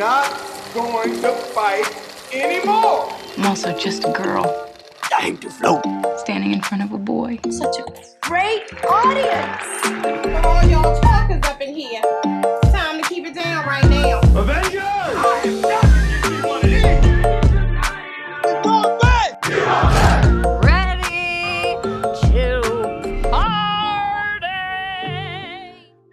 not going to fight anymore. I'm also just a girl Time to float. standing in front of a boy. Such a great audience. Come on, y'all talkers up in here. It's time to keep it down right now. Avengers!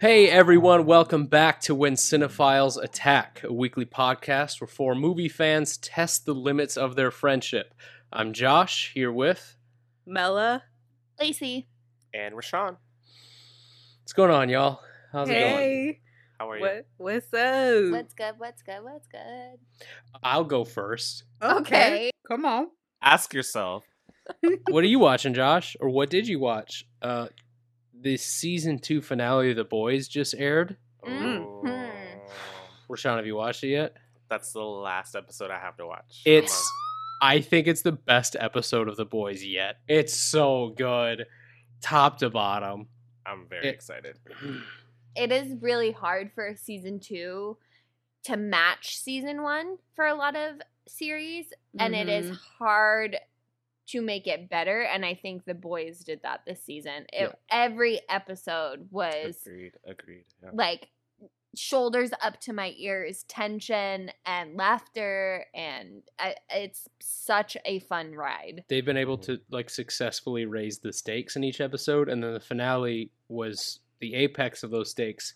Hey everyone, welcome back to When Cinephiles Attack, a weekly podcast where four movie fans test the limits of their friendship. I'm Josh, here with. Mella. Lacey. And Rashawn. What's going on, y'all? How's it going? How are you? What what's up? What's good? What's good? What's good? I'll go first. Okay. Come on. Ask yourself. What are you watching, Josh? Or what did you watch? Uh, the season two finale of The Boys just aired. Mhm. Ooh. Rashawn, have you watched it yet? That's the last episode I have to watch. It's. I think it's the best episode of The Boys yet. It's so good, top to bottom. I'm very it- excited. It is really hard for season two to match season one for a lot of series, and it is Mhm. hard to make it better. And I think the boys did that this season. It, Yeah. Every episode was Agreed. Agreed. Yeah. like shoulders up to my ears, tension and laughter, and I, it's such a fun ride. they've been able to like successfully raise the stakes in each episode and then the finale was the apex of those stakes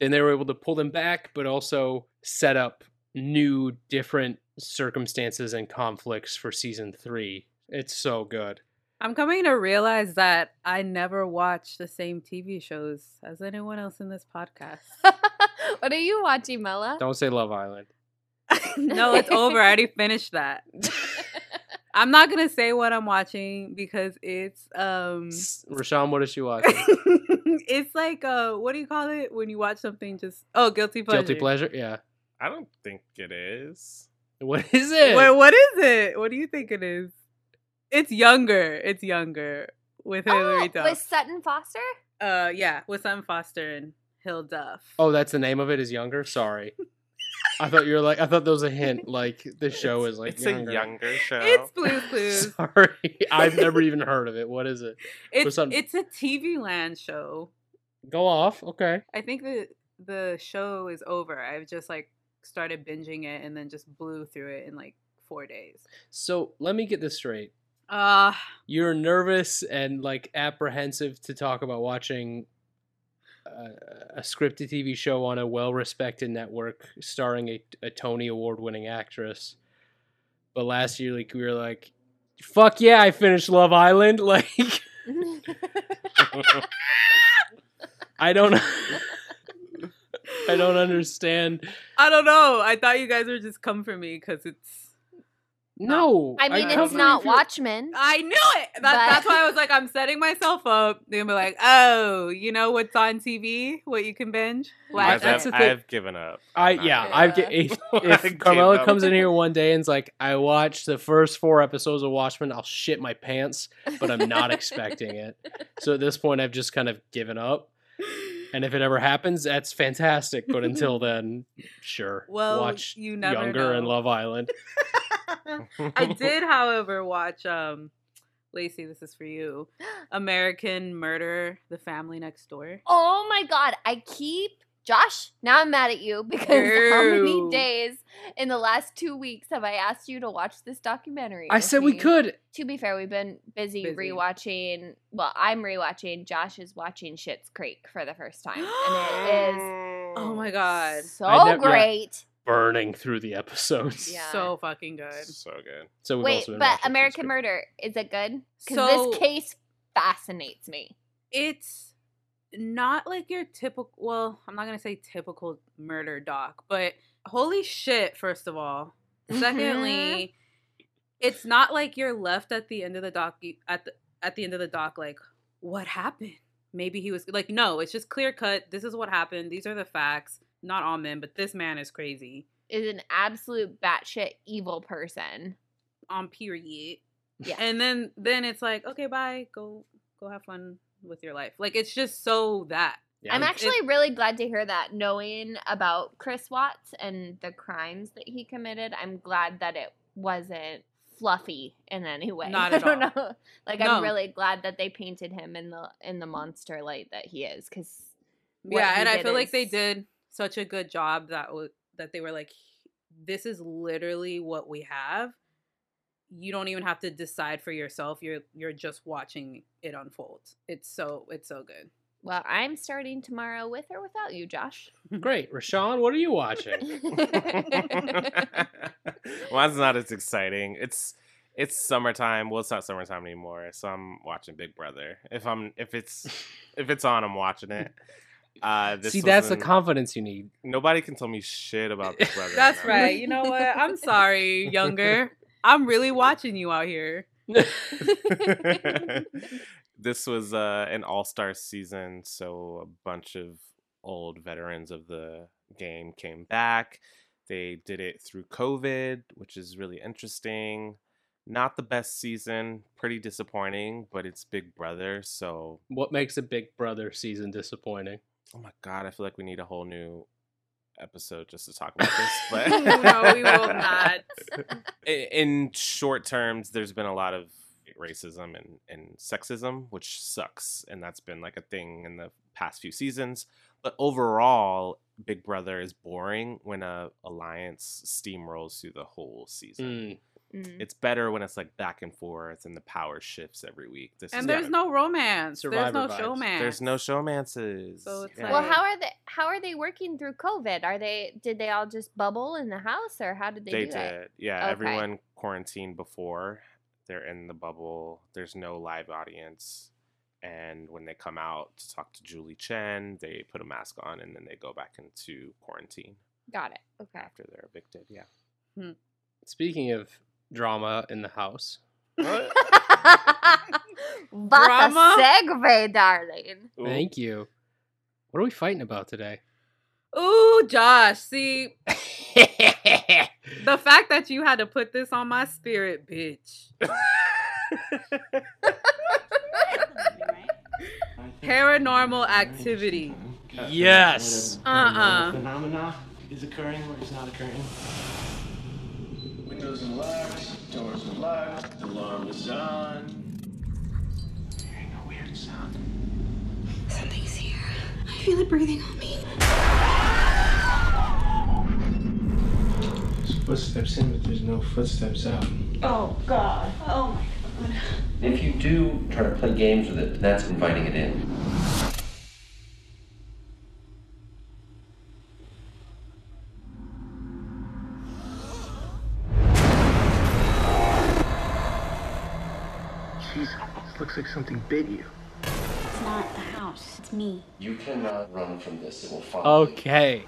and they were able to pull them back but also set up new different circumstances and conflicts for season three it's so good I'm coming to realize that I never watch the same TV shows as anyone else in this podcast. what are you watching, Mella? don't say love island no, it's over. I already finished that. I'm not gonna say what I'm watching because it's um S- rashawn what is she watching it's like uh what do you call it when you watch something just oh guilty pleasure. guilty pleasure yeah I don't think it is. what is it What what is it? What do you think it is? It's younger. It's younger with Hilary oh, Duff. with Sutton Foster? uh yeah, with Sutton Foster and Hill Duff. oh that's the name of it is younger sorry i thought you were like i thought there was a hint like the show is like it's younger. a younger show. It's Blue's Clues. Sorry, I've never even heard of it. What is it? It's some- it's a TV land show. Go off. Okay. I think the the show is over. I've just like started binging it and then just blew through it in like four days. So let me get this straight. Uh You're nervous and like apprehensive to talk about watching uh, a scripted TV show on a well-respected network starring a, a Tony Award-winning actress. But last year, like we were like, "Fuck yeah, I finished Love Island!" Like I don't, I don't understand. I don't know. I thought you guys were just come for me because it's No, I mean, come it's not Watchmen. I knew it. That, But- That's why I was like, I'm setting myself up. They're gonna be like, oh, you know what's on TV? What you can binge? I've, that's I've, the thing. I've given up. I yeah, gonna- I've get, if, I if Carmela comes in here one day and's like, I watched the first four episodes of Watchmen, I'll shit my pants, but I'm not expecting it. So at this point, I've just kind of given up. And if it ever happens, that's fantastic. But until then, sure. Well, watch you never Younger and. Love Island. I did, however, watch um Lacey, this is for you. American Murder, The Family Next Door. Oh my god, I keep Josh, now I'm mad at you because how many days in the last two weeks have I asked you to watch this documentary? I said we could. To be fair, we've been busy, Busy. rewatching. Well, I'm rewatching. Josh is watching Schitt's Creek for the first time, and it Oh my god. so I never- yeah. great. Burning through the episodes. Yeah. So fucking good. So good. So we've Wait, also been but watching American Creek. Murder is it good? Because So- this case fascinates me. It's not like your typical well, I'm not gonna say typical murder doc, but holy shit, first of all. Mm-hmm. Secondly, it's not like you're left at the end of the doc at the at the end of the doc like, what happened? Maybe he was like, no, it's just clear cut. This is what happened. These are the facts. Not all men, but this man is crazy. Is an absolute batshit evil person. On period. Yeah. And then then it's like, okay, bye. Go go have fun with your life. Like it's just so that. Yeah, I'm I'm- actually really glad to hear that. Knowing about Chris Watts and the crimes that he committed, I'm glad that it wasn't fluffy in any way. Not I at don't all. know. Like No. I'm really glad that they painted him in the in the monster light that he is, because yeah, and I feel like they did such a good job that w- that they were like, this is literally what we have. You don't even have to decide for yourself. You're you're just watching it unfold. It's so it's so good. Well, I'm starting tomorrow with or without you, Josh. Great, Rashawn. What are you watching? Mine's not as exciting. It's it's summertime. Well, it's not summertime anymore, so I'm watching Big Brother. If I'm if it's if it's on, I'm watching it. Uh, this See, that's the confidence you need. Nobody can tell me shit about Big Brother. That's now. right. You know what? I'm sorry, younger. I'm really watching you out here. this was uh, an all-star season, so a bunch of old veterans of the game came back. They did it through COVID, which is really interesting. Not the best season, pretty disappointing, but it's Big Brother, so what makes a Big Brother season disappointing? Oh my god, I feel like we need a whole new episode just to talk about this. But no, we will not. in short terms, there's been a lot of racism and, and sexism, which sucks. And that's been like a thing in the past few seasons. But overall, Big Brother is boring when a alliance steamrolls through the whole season. Mm, Mm. It's better when it's like back and forth and the power shifts every week. This And is there's kinda- no romance. There's no vibes. showman. there's no showmances. So it's Yeah. like- Well, how are they? How are they working through COVID? Are they? Did they all just bubble in the house, or how did they, They do did. it? Yeah, Okay. everyone quarantined before. They're in the bubble. There's no live audience. And when they come out to talk to Julie Chen, they put a mask on and then they go back into quarantine Got it. Okay. after they're evicted. Yeah. Speaking of drama in the house, What Drama? a segue, darling. thank you. What are we fighting about today? Ooh, Josh. See, the fact that you had to put this on my spirit, bitch. Paranormal activity. yes. Uh, uh-uh. Phenomena is occurring or is not occurring. Windows are locked, doors are locked, the alarm is on. Hearing a weird sound. Something's here. I feel it breathing on me. There's footsteps in, but there's no footsteps out. Oh, God. Oh, my God. If you do try to play games with it, that's inviting it in. Like bit you. It's not the house. It's me. You cannot run from this. It will follow you. Okay.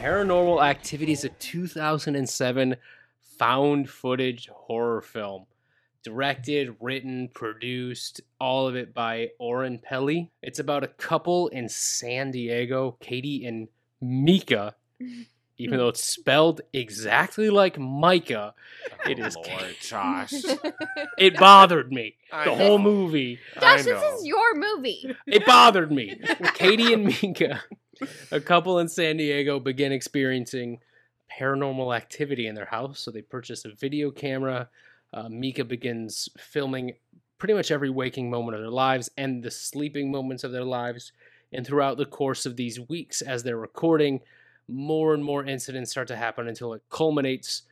Paranormal Activity is a 2007 found footage horror film. Directed, written, produced, all of it by Oren Peli. It's about a couple in San Diego, Katie and Mika. Even though it's spelled exactly like Micah, it Oh, is. Lord, Josh. It bothered me. I The know. whole movie. Josh, this is your movie. It bothered me. Katie and Mika, a couple in San Diego, begin experiencing paranormal activity in their house. So they purchase a video camera. Uh, Mika begins filming pretty much every waking moment of their lives and the sleeping moments of their lives. And throughout the course of these weeks, as they're recording, more and more incidents start to happen until it culminates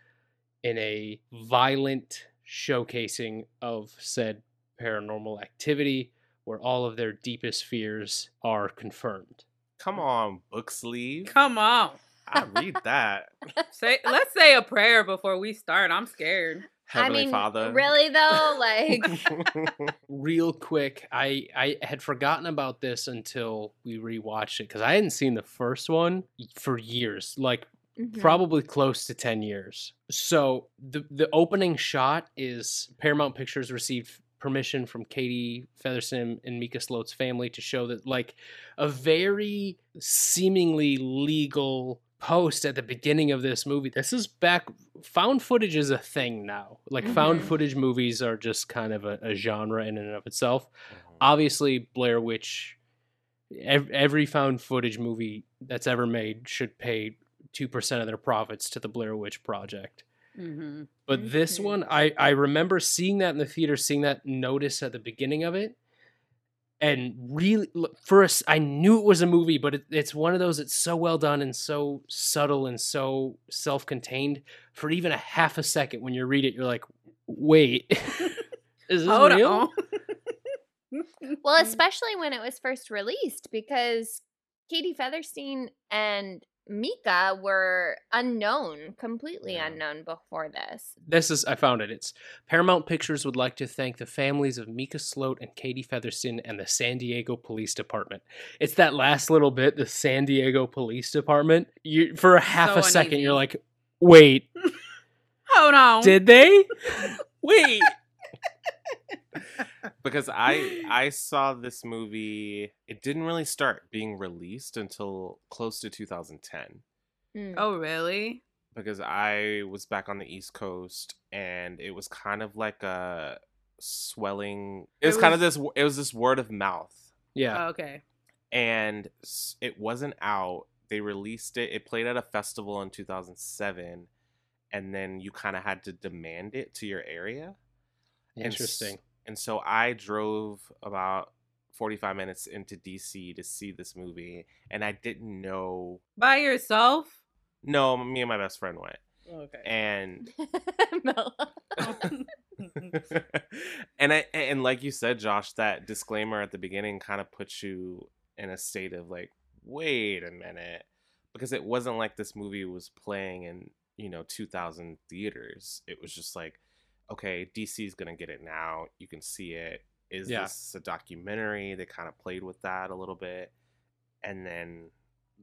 in a violent showcasing of said paranormal activity where all of their deepest fears are confirmed. Come on, book sleeve. Come on. I read that. Say let's say a prayer before we start. I'm scared. Heavenly I mean, Father. really though, like Real quick, I I had forgotten about this until we rewatched it because I hadn't seen the first one for years, like Mhm. probably close to 10 years. So the the opening shot is Paramount Pictures received permission from Katie Featherston and Mika Sloat's family to show that like a very seemingly legal post at the beginning of this movie. This is back found footage is a thing now. Like found Mhm. footage movies are just kind of a, a genre in and of itself. Mhm. Obviously Blair Witch ev- every found footage movie that's ever made should pay 2% of their profits to the Blair Witch Project. Mm-hmm. But this one, I, I remember seeing that in the theater, seeing that notice at the beginning of it. And really, look, first, I knew it was a movie, but it, it's one of those that's so well done and so subtle and so self contained. For even a half a second, when you read it, you're like, wait, is this Hold real? on. Well, especially when it was first released, because Katie Featherston and Mika were unknown, completely Yeah. unknown before this. This is I found it. It's Paramount Pictures would like to thank the families of Mika Sloat and Katie Featherston and the San Diego Police Department. It's that last little bit, the San Diego Police Department. You for a half So a second, you're like, wait, Hold on. did they? wait. because I I saw this movie. It didn't really start being released until close to 2010 Mm. oh really? because I was back on the East Coast and it was kind of like a swelling. It It was kind of this. It was this word of mouth, Yeah. Oh, okay. and it wasn't out. They released it. It played at a festival in 2007, and then you kind of had to demand it to your area. And Interesting. And so I drove about 45 minutes into DC to see this movie, and I didn't know. By yourself? No, me and my best friend went, Okay. and Mel. and I and like you said, Josh, that disclaimer at the beginning kind of puts you in a state of like, wait a minute, because it wasn't like this movie was playing in you know 2000 theaters. It was just like, okay, DC's gonna get it now. You can see it. Is Yeah. this a documentary? They kind of played with that a little bit, and then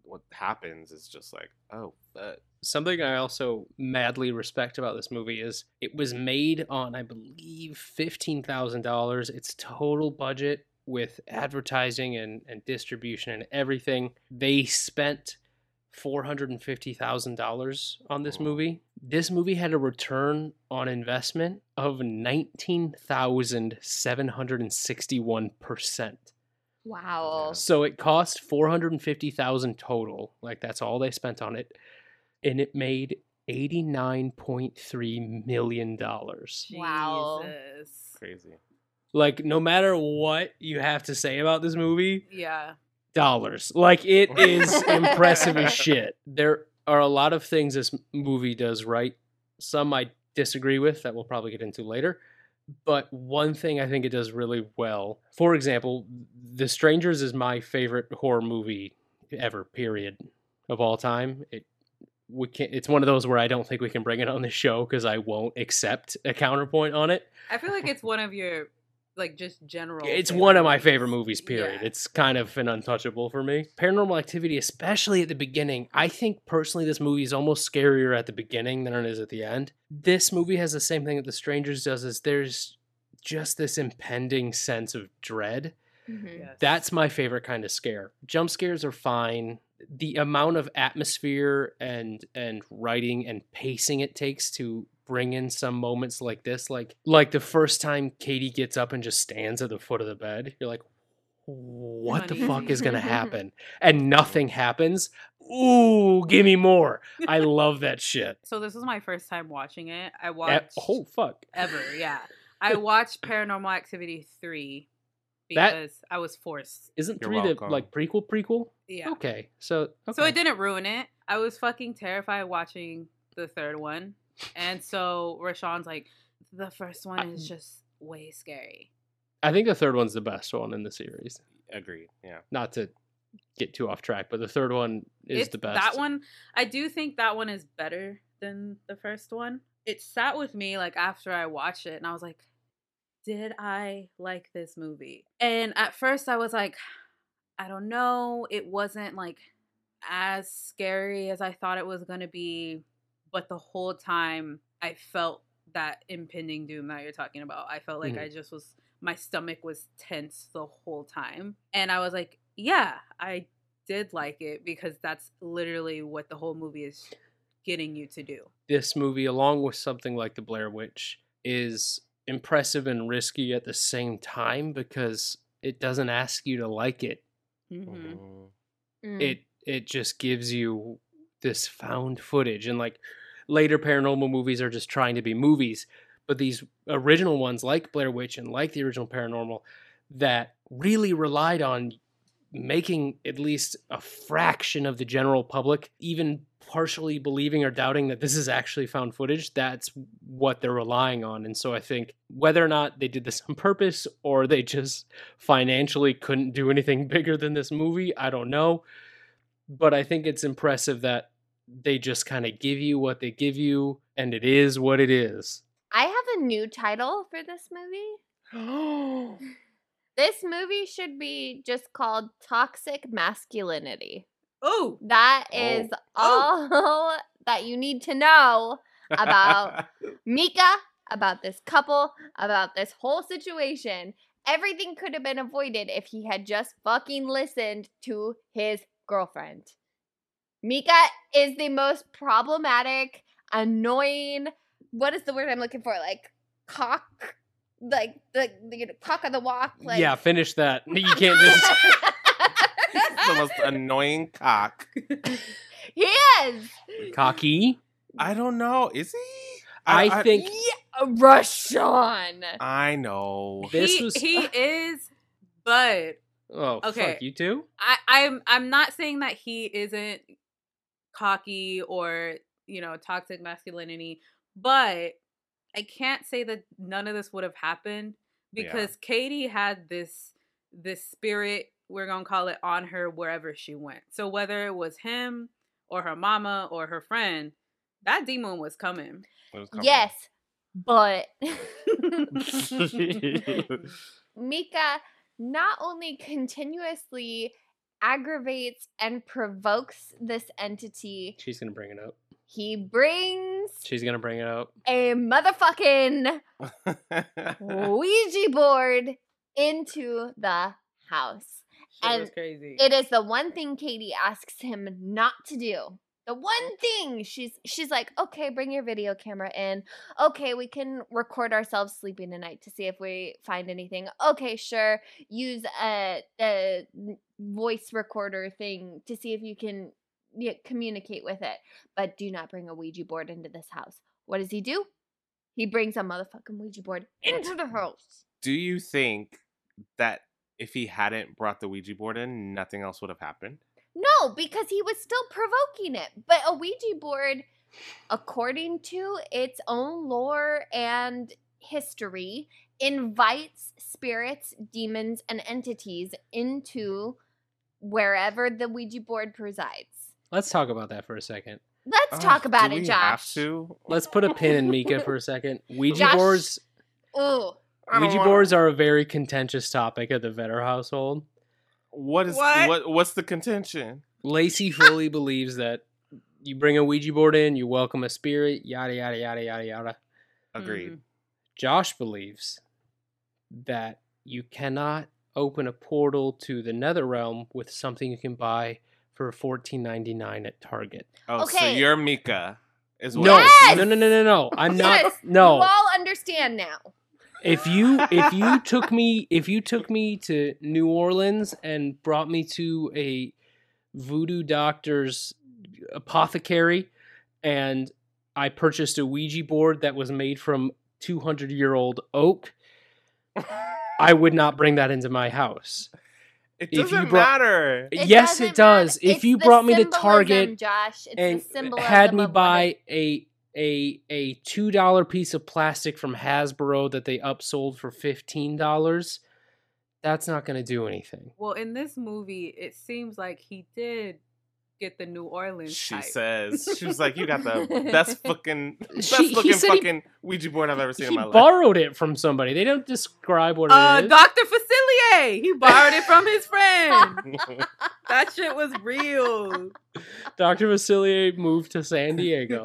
what happens is just like, oh, but Something I also madly respect about this movie is it was made on, I believe, fifteen thousand dollars. Its total budget with advertising and, and distribution and everything, they spent four hundred and fifty thousand dollars on this Oh. movie. This movie had a return on investment of nineteen thousand seven hundred and sixty-one percent. wow. So it cost four hundred and fifty thousand total. Like that's all they spent on it, and it made eighty nine point three million dollars. Wow. Jesus. crazy. Like no matter what you have to say about this movie, Yeah. Dollars. Like it is impressive as shit. There are a lot of things this movie does right. Some I disagree with that we'll probably get into later. But one thing I think it does really well. For example, The Strangers is my favorite horror movie ever, period, of all time. It we can it's one of those where I don't think we can bring it on the show because I won't accept a counterpoint on it. I feel like it's one of your like just general. It's one of my favorite movies, period. Yeah. It's kind of an untouchable for me. Paranormal Activity, especially at the beginning, I think personally this movie is almost scarier at the beginning than it is at the end. This movie has the same thing that The Strangers does is there's just this impending sense of dread. Mhm. Yes. That's my favorite kind of scare. Jump scares are fine. The amount of atmosphere and and writing and pacing it takes to bring in some moments like this, like like the first time Katie gets up and just stands at the foot of the bed, you're like, what the fuck is gonna happen? And nothing happens. Ooh, give me more. I love that shit. So this was my first time watching it. I Eh, watched oh fuck. ever. Yeah. I watched Paranormal Activity three That- because I was forced. Isn't You're three the like prequel prequel? Yeah. Okay. So okay. So it didn't ruin it. I was fucking terrified watching the third one. And so Rashawn's like, the first one is just way scary. I think the third one's the best one in the series. Agreed. Yeah. Not to get too off track, but the third one is It's- the best. That one, I do think that one is better than the first one. It sat with me like after I watched it, and I was like, did I like this movie? And at first, I was like, I don't know. It wasn't like as scary as I thought it was going to be. But the whole time, I felt that impending doom that you're talking about. I felt like Mhm. I just was, my stomach was tense the whole time. And I was like, yeah, I did like it because that's literally what the whole movie is getting you to do. this movie, along with something like The Blair Witch, is impressive and risky at the same time because it doesn't ask you to like it Mhm. Mhm. Mm. it it just gives you this found footage and like later paranormal movies are just trying to be movies. But these original ones like blair witch and like the original paranormal that really relied on making at least a fraction of the general public even partially believing or doubting that this is actually found footage that's what they're relying on. And so i think whether or not they did this on purpose or they just financially couldn't do anything bigger than this movie i don't know. But i think it's impressive that they just kind of give you what they give you and it is what it is I have a new title for this movie. This movie should be just called Toxic Masculinity. Oh, That is oh. all that you need to know about Mika, about this couple, about this whole situation. Everything could have been avoided if he had just fucking listened to his girlfriend. Mika is the most problematic, annoying, what is the word I'm looking for? Like cock, like the, the cock of the walk. Like yeah finish that you can't just It's the most annoying cock. he is. cocky I don't know. Is he? I, think Yeah, uh, Rashawn. I know. This he, was- he is, but oh Okay. fuck you too I, I'm I'm not saying that he isn't cocky or you know toxic masculinity, but I can't say that none of this would have happened Yeah. because Katie had this this spirit we're gonna call it on her wherever she went. So whether it was him or her mama or her friend, that demon was coming. Was coming. Yes, but Mika not only continuously aggravates and provokes this entity, she's gonna bring it up he brings she's gonna bring it up a motherfucking Ouija board into the house. Shit And crazy. It is the one thing Katie asks him not to do. The one thing she's she's like, okay, bring your video camera in. Okay, we can record ourselves sleeping tonight to see if we find anything. Okay, sure. Use uh, a, a voice recorder thing to see if you can yeah, communicate with it. But do not bring a Ouija board into this house. What does he do? He brings a motherfucking Ouija board into the house. Do you think that if he hadn't brought the Ouija board in, nothing else would have happened? No, because he was still provoking it. But a Ouija board, according to its own lore and history, invites spirits, demons, and entities into wherever the Ouija board presides. let's talk about that for a second Let's Ugh, talk about do it, we Josh. Have to? let's put a pin in mika for a second ouija Josh- boards Ooh. I don't ouija wanna- boards are a very contentious topic of the vetter household What is What? what? What's the contention? lacey fully believes that you bring a ouija board in you welcome a spirit yada yada yada yada yada Agreed. Mhm. Josh believes that you cannot open a portal to the nether realm with something you can buy for $14.99 at Target. Oh, so you're Mika, is what No, Yes! no, no, no, no, no. I'm not. Yes, No, You all understand now. if you if you took me if you took me to New Orleans and brought me to a voodoo doctor's apothecary and I purchased a Ouija board that was made from 200 year old oak, I would not bring that into my house. It If you doesn't brought- matter. It yes, doesn't it does. matter. If It's you brought me to Target Josh, it's and had me buy a a a two dollar piece of plastic from Hasbro that they upsold for fifteen dollars, that's not going to do anything. Well, in this movie, it seems like he did get the New Orleans. She type. says she was like, "You got the best fucking, best She- looking said he- fucking Ouija board I've ever seen He in my life." borrowed it from somebody. They don't describe what it Uh, is. Dr. Facilier. He borrowed it from his friend. that shit was real. Dr. Facilier moved to San Diego.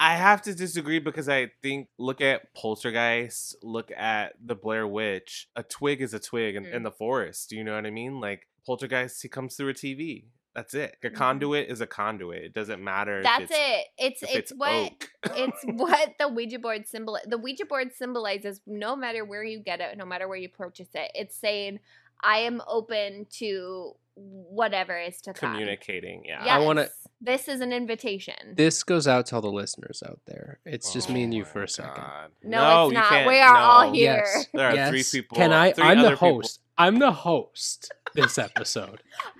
I have to disagree because I think look at Poltergeist, look at the Blair Witch. A twig is a twig in, in Mm. the forest. Do you know what I mean? Like Poltergeist, he comes through a TV. That's it. A Mhm. conduit is a conduit. It doesn't matter. if That's it's, it. It's if it's, it's what oak. it's what the Ouija board symbol. The Ouija board symbolizes no matter where you get it, no matter where you purchase it. It's saying I am open to whatever is to come. Communicating, yeah. Yes. I wanna- This is an invitation. This goes out to all the listeners out there. It's just me and you Oh for a second. God. No, it's you not. can't- We are all here. Yes. There are yes. three people. Can I? three I'm the other people. host. I'm the host this episode.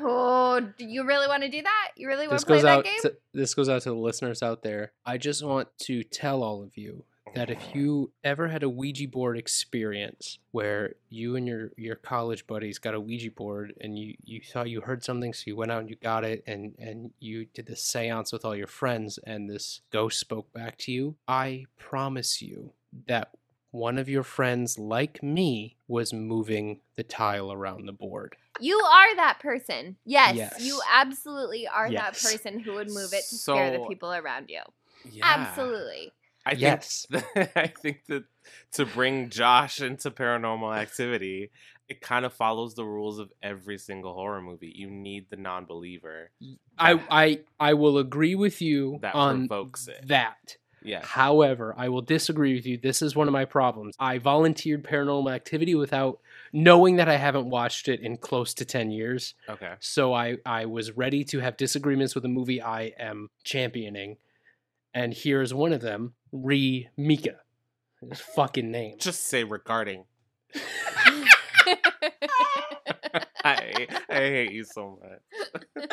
Oh, do you really want to do that? You really want this to play goes that out. game? To, this goes out to the listeners out there. I just want to tell all of you that if you ever had a Ouija board experience where you and your your college buddies got a Ouija board and you you thought you heard something, so you went out and you got it, and and you did this séance with all your friends, and this ghost spoke back to you. I promise you that one of your friends, like me, was moving the tile around the board. You are that person. Yes, yes. you absolutely are that person who would move it to scare the people around you. Yeah. Absolutely. I think, Yes. I think that to bring Josh into paranormal activity, it kind of follows the rules of every single horror movie. You need the non-believer I I I will agree with you that on provokes it. that. Yeah. However, I will disagree with you. This is one of my problems. I volunteered paranormal activity without knowing that I haven't watched it in close to 10 years. Okay. So I, I was ready to have disagreements with a movie I am championing. And here's one of them Re Mika. His fucking name. Just say regarding. I I hate you so much.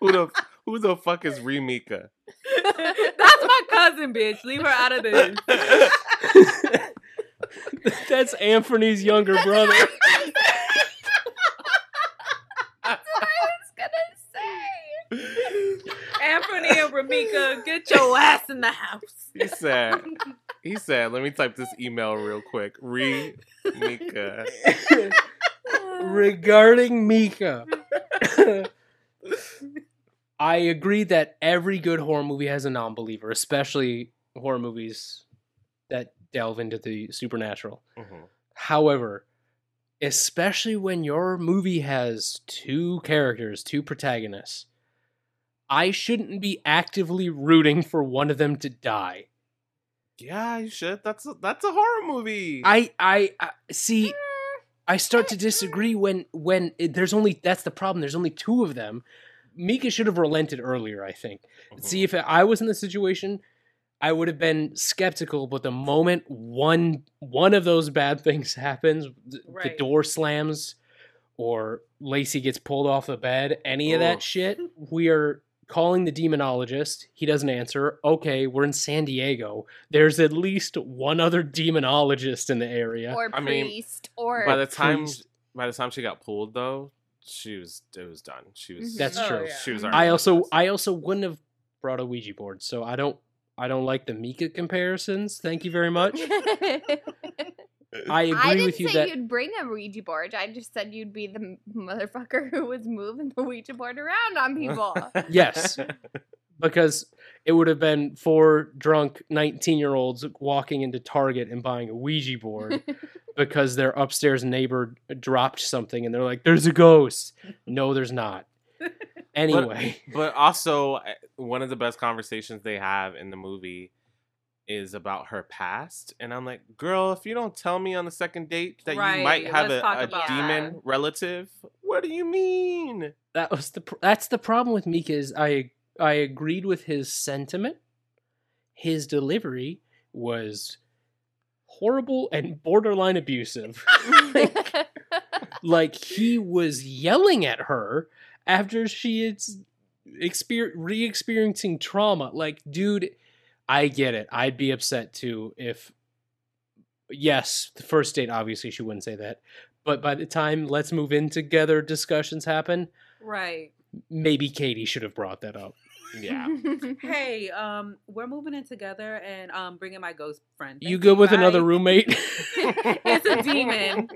who the who the fuck is Remika? That's my cousin, bitch. Leave her out of this. That's Anthony's younger brother. That's what I was gonna say. Anthony and Ramika, get your ass in the house. He said he said, let me type this email real quick. Remika. Regarding Mika. I agree that every good horror movie has a non believer, especially horror movies that delve into the supernatural. Mhm. However, especially when your movie has two characters, two protagonists, I shouldn't be actively rooting for one of them to die. Yeah, you should. That's a, that's a horror movie. I I, I see I start to disagree when when it, there's only that's the problem. There's only two of them. Mika should have relented earlier, I think. Mhm. See, if I was in the situation, I would have been skeptical. But the moment one one of those bad things happens, th- the door slams, or Lacey gets pulled off the bed, any of that shit, we are calling the demonologist. He doesn't answer. Okay, we're in San Diego. There's at least one other demonologist in the area. Or I mean, priest, or by the time priest. by the time she got pulled though, she was it was done. She was That's Oh, true. yeah. she was Mhm. I also dust. I also wouldn't have brought a Ouija board, so I don't I don't like the Mika comparisons. Thank you very much. I agree I didn't with you say that you'd bring a Ouija board. I just said you'd be the motherfucker who was moving the Ouija board around on people. Yes. Because it would have been four drunk 19 year olds walking into Target and buying a Ouija board because their upstairs neighbor dropped something and they're like, there's a ghost. No, there's not. Anyway, but also eh, one of the best conversations they have in the movie is about her past and i'm like girl if you don't tell me on the second date that you might have let's a, a demon that. relative what do you mean that was the pr- that's the problem with Mika is I I agreed with his sentiment. His delivery was horrible and borderline abusive. like he was yelling at her after she is exper- re-experiencing trauma. Like, dude, I get it. I'd be upset too if yes, the first date obviously she wouldn't say that. But by the time let's move in together discussions happen, Right. maybe Katie should have brought that up. Yeah Hey, um, we're moving in together and um, bringing my ghost friend. you Thank good with another roommate? It's a demon.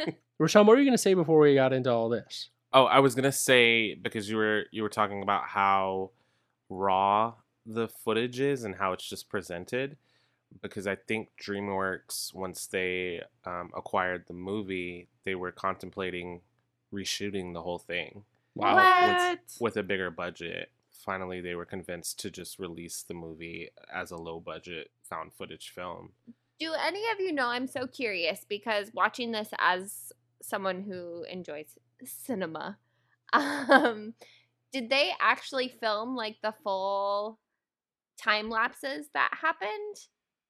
Rashawn, what were you going to say before we got into all this? oh i was gonna say because you were you were talking about how raw the footage is and how it's just presented because i think dreamworks once they um, acquired the movie they were contemplating reshooting the whole thing What? with a bigger budget. Finally, they were convinced to just release the movie as a low budget found footage film. Do any of you know? I'm so curious because watching this as someone who enjoys cinema, um, did they actually film like the full time lapses that happened?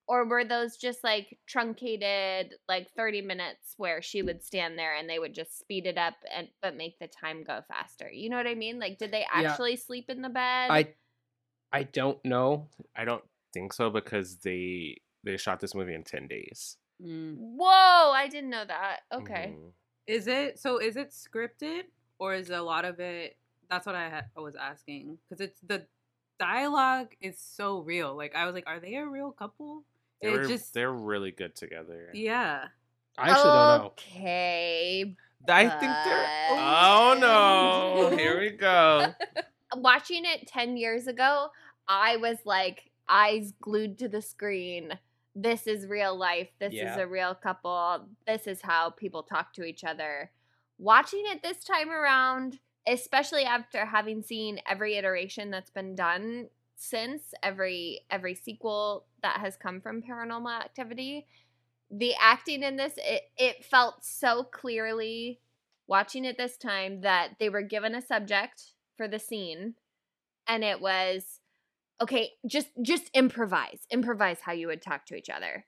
Or were those just like truncated, like 30 minutes where she would stand there and they would just speed it up and but make the time go faster? You know what I mean? Like, did they Yeah. actually sleep in the bed? I I don't know. I don't think so because they they shot this movie in ten days. Mm. Whoa, I didn't know that. Okay. Mhm. Is it so? Is it scripted or is a lot of it? That's what I, ha- I was asking because it's the dialogue is so real. Like I was like, are they a real couple? They're It just they're really good together. yeah. I actually don't know. Okay. I think they're. Oh no! Here we go. Watching it 10 years ago, I was like eyes glued to the screen. This is real life. This is a real couple. This is how people talk to each other. Watching it this time around, especially after having seen every iteration that's been done since every every sequel that has come from paranormal activity the acting in this it, it felt so clearly watching it this time that they were given a subject for the scene and it was okay just just improvise improvise how you would talk to each other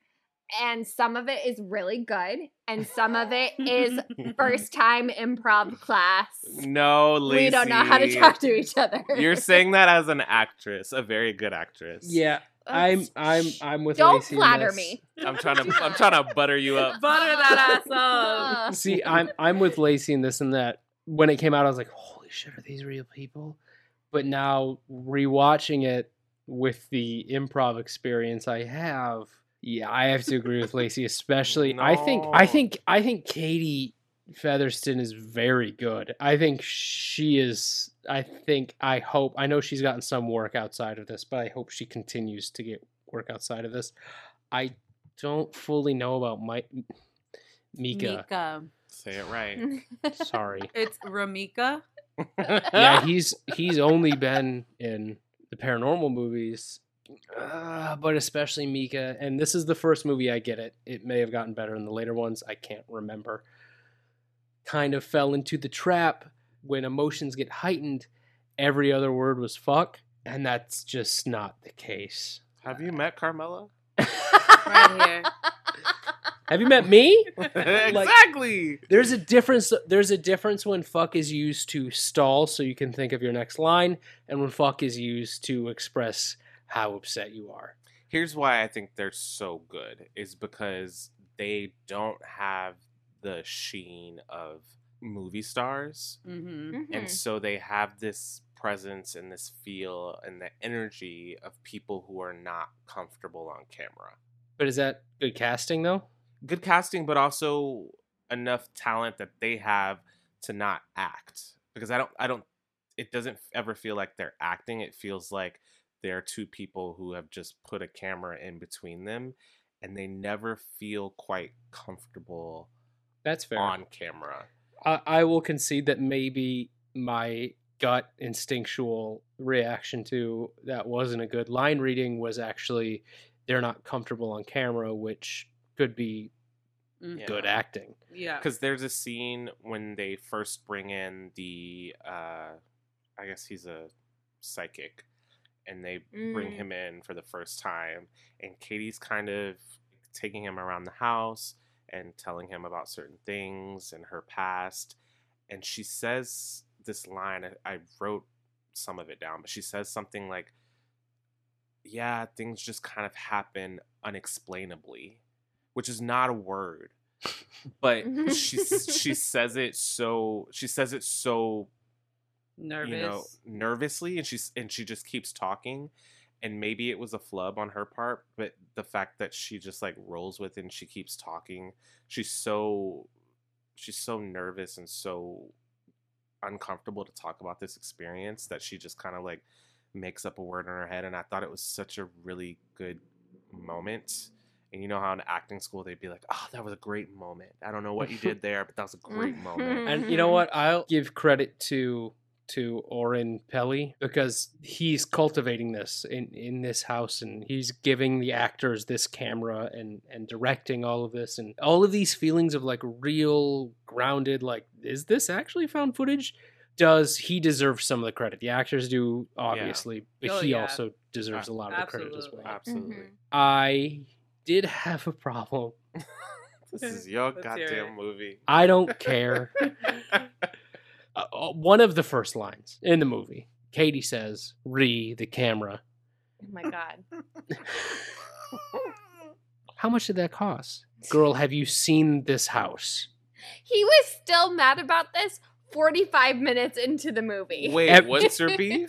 and some of it is really good and some of it is first time improv class No, Lacey. we don't know how to talk to each other You're saying that as an actress, a very good actress. Yeah, I'm I'm I'm with don't Lacey flatter me I'm trying to I'm trying to butter you up. Butter that ass up. See, I'm I'm with Lacey in this and that. When it came out, I was like, "Holy shit, are these real people?" But now rewatching it with the improv experience I have, yeah, I have to agree with Lacey. Especially, I think I think I think Katie Featherston is very good. I think she is. I think I hope. I know she's gotten some work outside of this, but I hope she continues to get work outside of this. I don't fully know about Mike. Mika. Mika. Say it right. Sorry. It's Ramika. yeah, he's he's only been in the paranormal movies, uh, but especially Mika. And this is the first movie I get it. It may have gotten better in the later ones. I can't remember. Kind of fell into the trap when emotions get heightened. Every other word was fuck, and that's just not the case. Have you met Carmela? Right here. Have you met me? exactly. There's a difference. There's a difference when fuck is used to stall so you can think of your next line, and when fuck is used to express how upset you are. Here's why I think they're so good is because they don't have the sheen of movie stars. Mm-hmm. And so they have this presence and this feel and the energy of people who are not comfortable on camera. But is that good casting though? Good casting, but also enough talent that they have to not act. Because I don't, I don't, it doesn't ever feel like they're acting. It feels like they're two people who have just put a camera in between them and they never feel quite comfortable That's fair. on camera. I, I will concede that maybe my gut instinctual reaction to that wasn't a good line reading was actually they're not comfortable on camera, which could be Mm. good acting. Yeah. because there's a scene when they first bring in the uh i guess he's a psychic and they bring Mm. him in for the first time and katie's kind of taking him around the house and telling him about certain things and her past and she says this line I- i wrote some of it down but she says something like yeah things just kind of happen unexplainably which is not a word but she she says it so she says it so Nervous. you know nervously and she's and she just keeps talking and maybe it was a flub on her part but the fact that she just like rolls with it and she keeps talking she's so she's so nervous and so uncomfortable to talk about this experience that she just kind of like makes up a word in her head and i thought it was such a really good moment and you know how in acting school they'd be like oh that was a great moment i don't know what you did there but that was a great moment And you know what? I'll give credit to to Oren Peli because he's cultivating this in, in this house and he's giving the actors this camera and, and directing all of this and all of these feelings of like real grounded, like, is this actually found footage? Does he deserve some of the credit? The actors do, obviously, but Oh, he yeah. also deserves a lot of the credit as well. Absolutely. Mhm. I did have a problem. This is your Let's goddamn movie. I don't care. uh, uh, one of the first lines in the movie, Katie says, "Re the camera." Oh my god. How much did that cost? Girl, have you seen this house? He was still mad about this 45 minutes into the movie. Wait, Ev- what's her beef?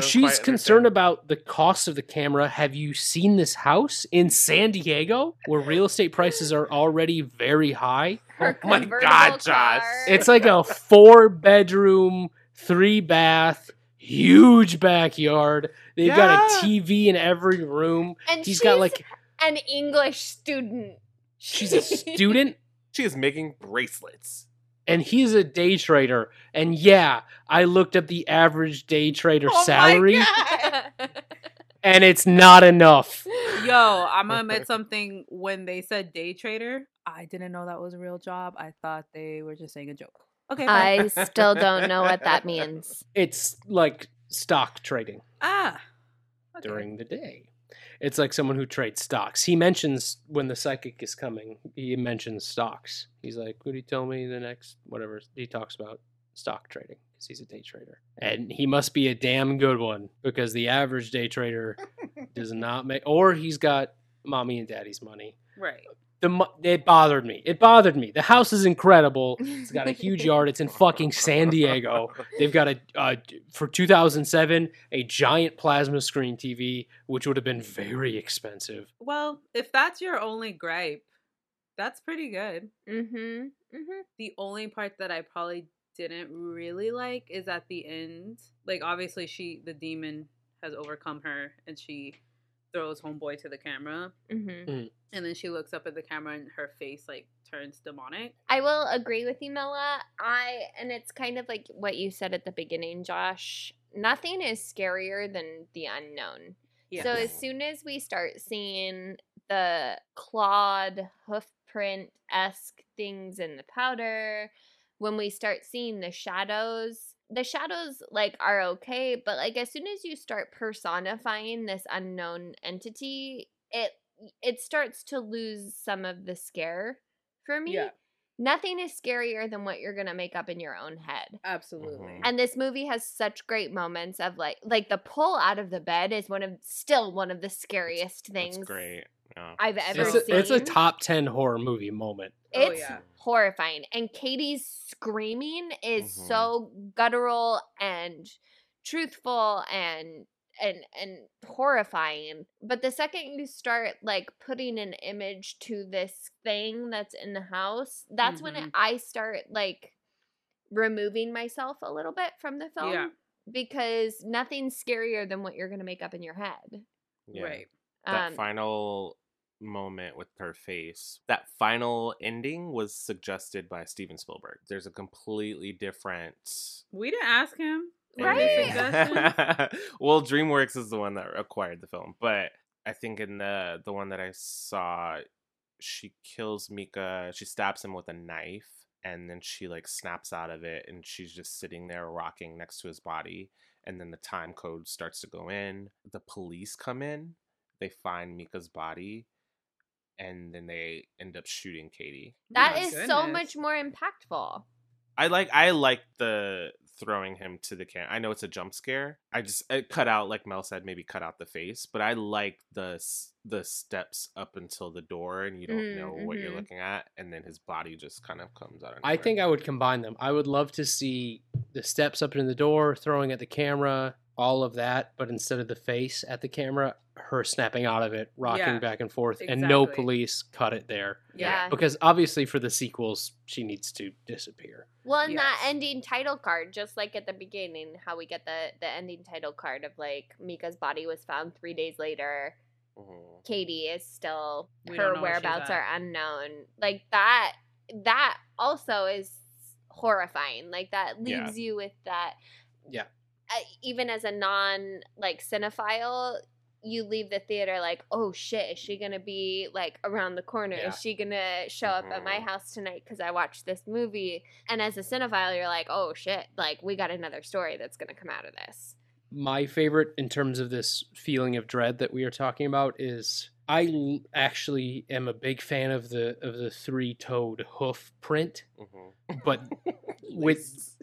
She's concerned about the cost of the camera. Have you seen this house in San Diego where real estate prices are already very high? Her Oh my convertible God, Josh. It's like a four bedroom, three bath, huge backyard. They've got a TV in every room. and He's she's got like an English student. she's a student She is making bracelets. And he's a day trader. And yeah, I looked up the average day trader Oh my salary God. and it's not enough. Yo, I'm gonna admit something. When they said day trader, I didn't know that was a real job. I thought they were just saying a joke. Okay, fine. I still don't know what that means. It's like stock trading ah okay. during the day. It's like someone who trades stocks. He mentions when the psychic is coming, he mentions stocks. He's like, Would you tell me the next whatever? He talks about stock trading because he's a day trader. And he must be a damn good one because the average day trader does not make, or he's got mommy and daddy's money. right. The it bothered me. It bothered me. The house is incredible. It's got a huge yard. It's in fucking San Diego. They've got a uh, for 2007 a giant plasma screen TV, which would have been very expensive. Well, if that's your only gripe, that's pretty good. Mm-hmm. Mm-hmm. The only part that I probably didn't really like is at the end. Like obviously she the demon has overcome her and she throws homeboy to the camera Mm-hmm. and then she looks up at the camera and her face like turns demonic. I will agree with you, Mila. I and it's kind of like what you said at the beginning, Josh. Nothing is scarier than the unknown. Yeah. So as soon as we start seeing the clawed hoof print esque things in the powder, when we start seeing the shadows, the shadows like are okay, but like as soon as you start personifying this unknown entity, it it starts to lose some of the scare for me. Yeah. Nothing is scarier than what you're gonna make up in your own head. Absolutely. And this movie has such great moments of like like the pull out of the bed is one of still one of the scariest things That's great. Yeah. I've ever It's a, seen. it's a top 10 horror movie moment. Oh, It's yeah. horrifying. And Katie's screaming is Mhm. so guttural and truthful and and and horrifying. But the second you start like putting an image to this thing that's in the house, that's when it. I start like removing myself a little bit from the film. Yeah. Because nothing's scarier than what you're gonna make up in your head. Yeah. Right. That Um, final moment with her face, that final ending was suggested by Steven Spielberg. There's a completely different We didn't ask him. Right? well, DreamWorks is the one that acquired the film, but I think in the the one that I saw, she kills Micah. She stabs him with a knife, and then she like snaps out of it, and she's just sitting there rocking next to his body. And then the time code starts to go in. The police come in. They find Micah's body, and then they end up shooting Katie. That is My is so much more impactful. I like I like the throwing him to the can. I know it's a jump scare. I just it cut out like Mel said, maybe cut out the face, but I like the the steps up until the door and you don't Mm, know what you're mhm. looking at, and then his body just kind of comes out. Of I think I would combine them. I would love to see the steps up in the door, throwing at the camera, all of that, but instead of the face at the camera, her snapping out of it, rocking Yeah, back and forth, and no police cut it there. Yeah. Because obviously for the sequels, she needs to disappear. Well, and that ending title card, just like at the beginning, how we get the the ending title card of like Micah's body was found three days later. Mhm. Katie is still We her know where she's whereabouts are unknown. Like that. That also is horrifying. Like that Yeah. leaves you with that. Yeah. Uh, even as a non like cinephile, you leave the theater like, oh shit, is she gonna be like around the corner? Yeah. Is she gonna show up at my Mhm. house tonight because I watched this movie? And as a cinephile, you're like, oh shit, like we got another story that's gonna come out of this. my favorite in terms of this feeling of dread that we are talking about is I actually am a big fan of the of the three-toed hoof print, Mhm. but with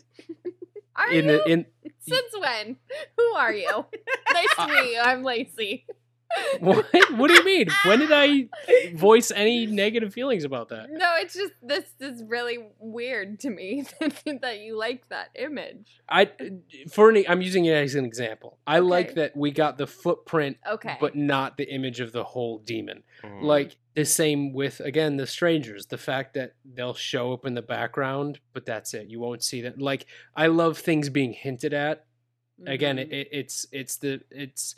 Are in you? the in Since when? Who are you? nice to meet you. I'm Lacey. What, what do you mean? When did I voice any negative feelings about that? No, it's just this is really weird to me that you like that image. I for an, I'm using it as an example. I like that we got the footprint, Okay. but not the image of the whole demon. Mhm. Like the same with again the strangers. The fact that they'll show up in the background, but that's it. You won't see that. Like I love things being hinted at. Again, it, Mhm. it, it's it's the it's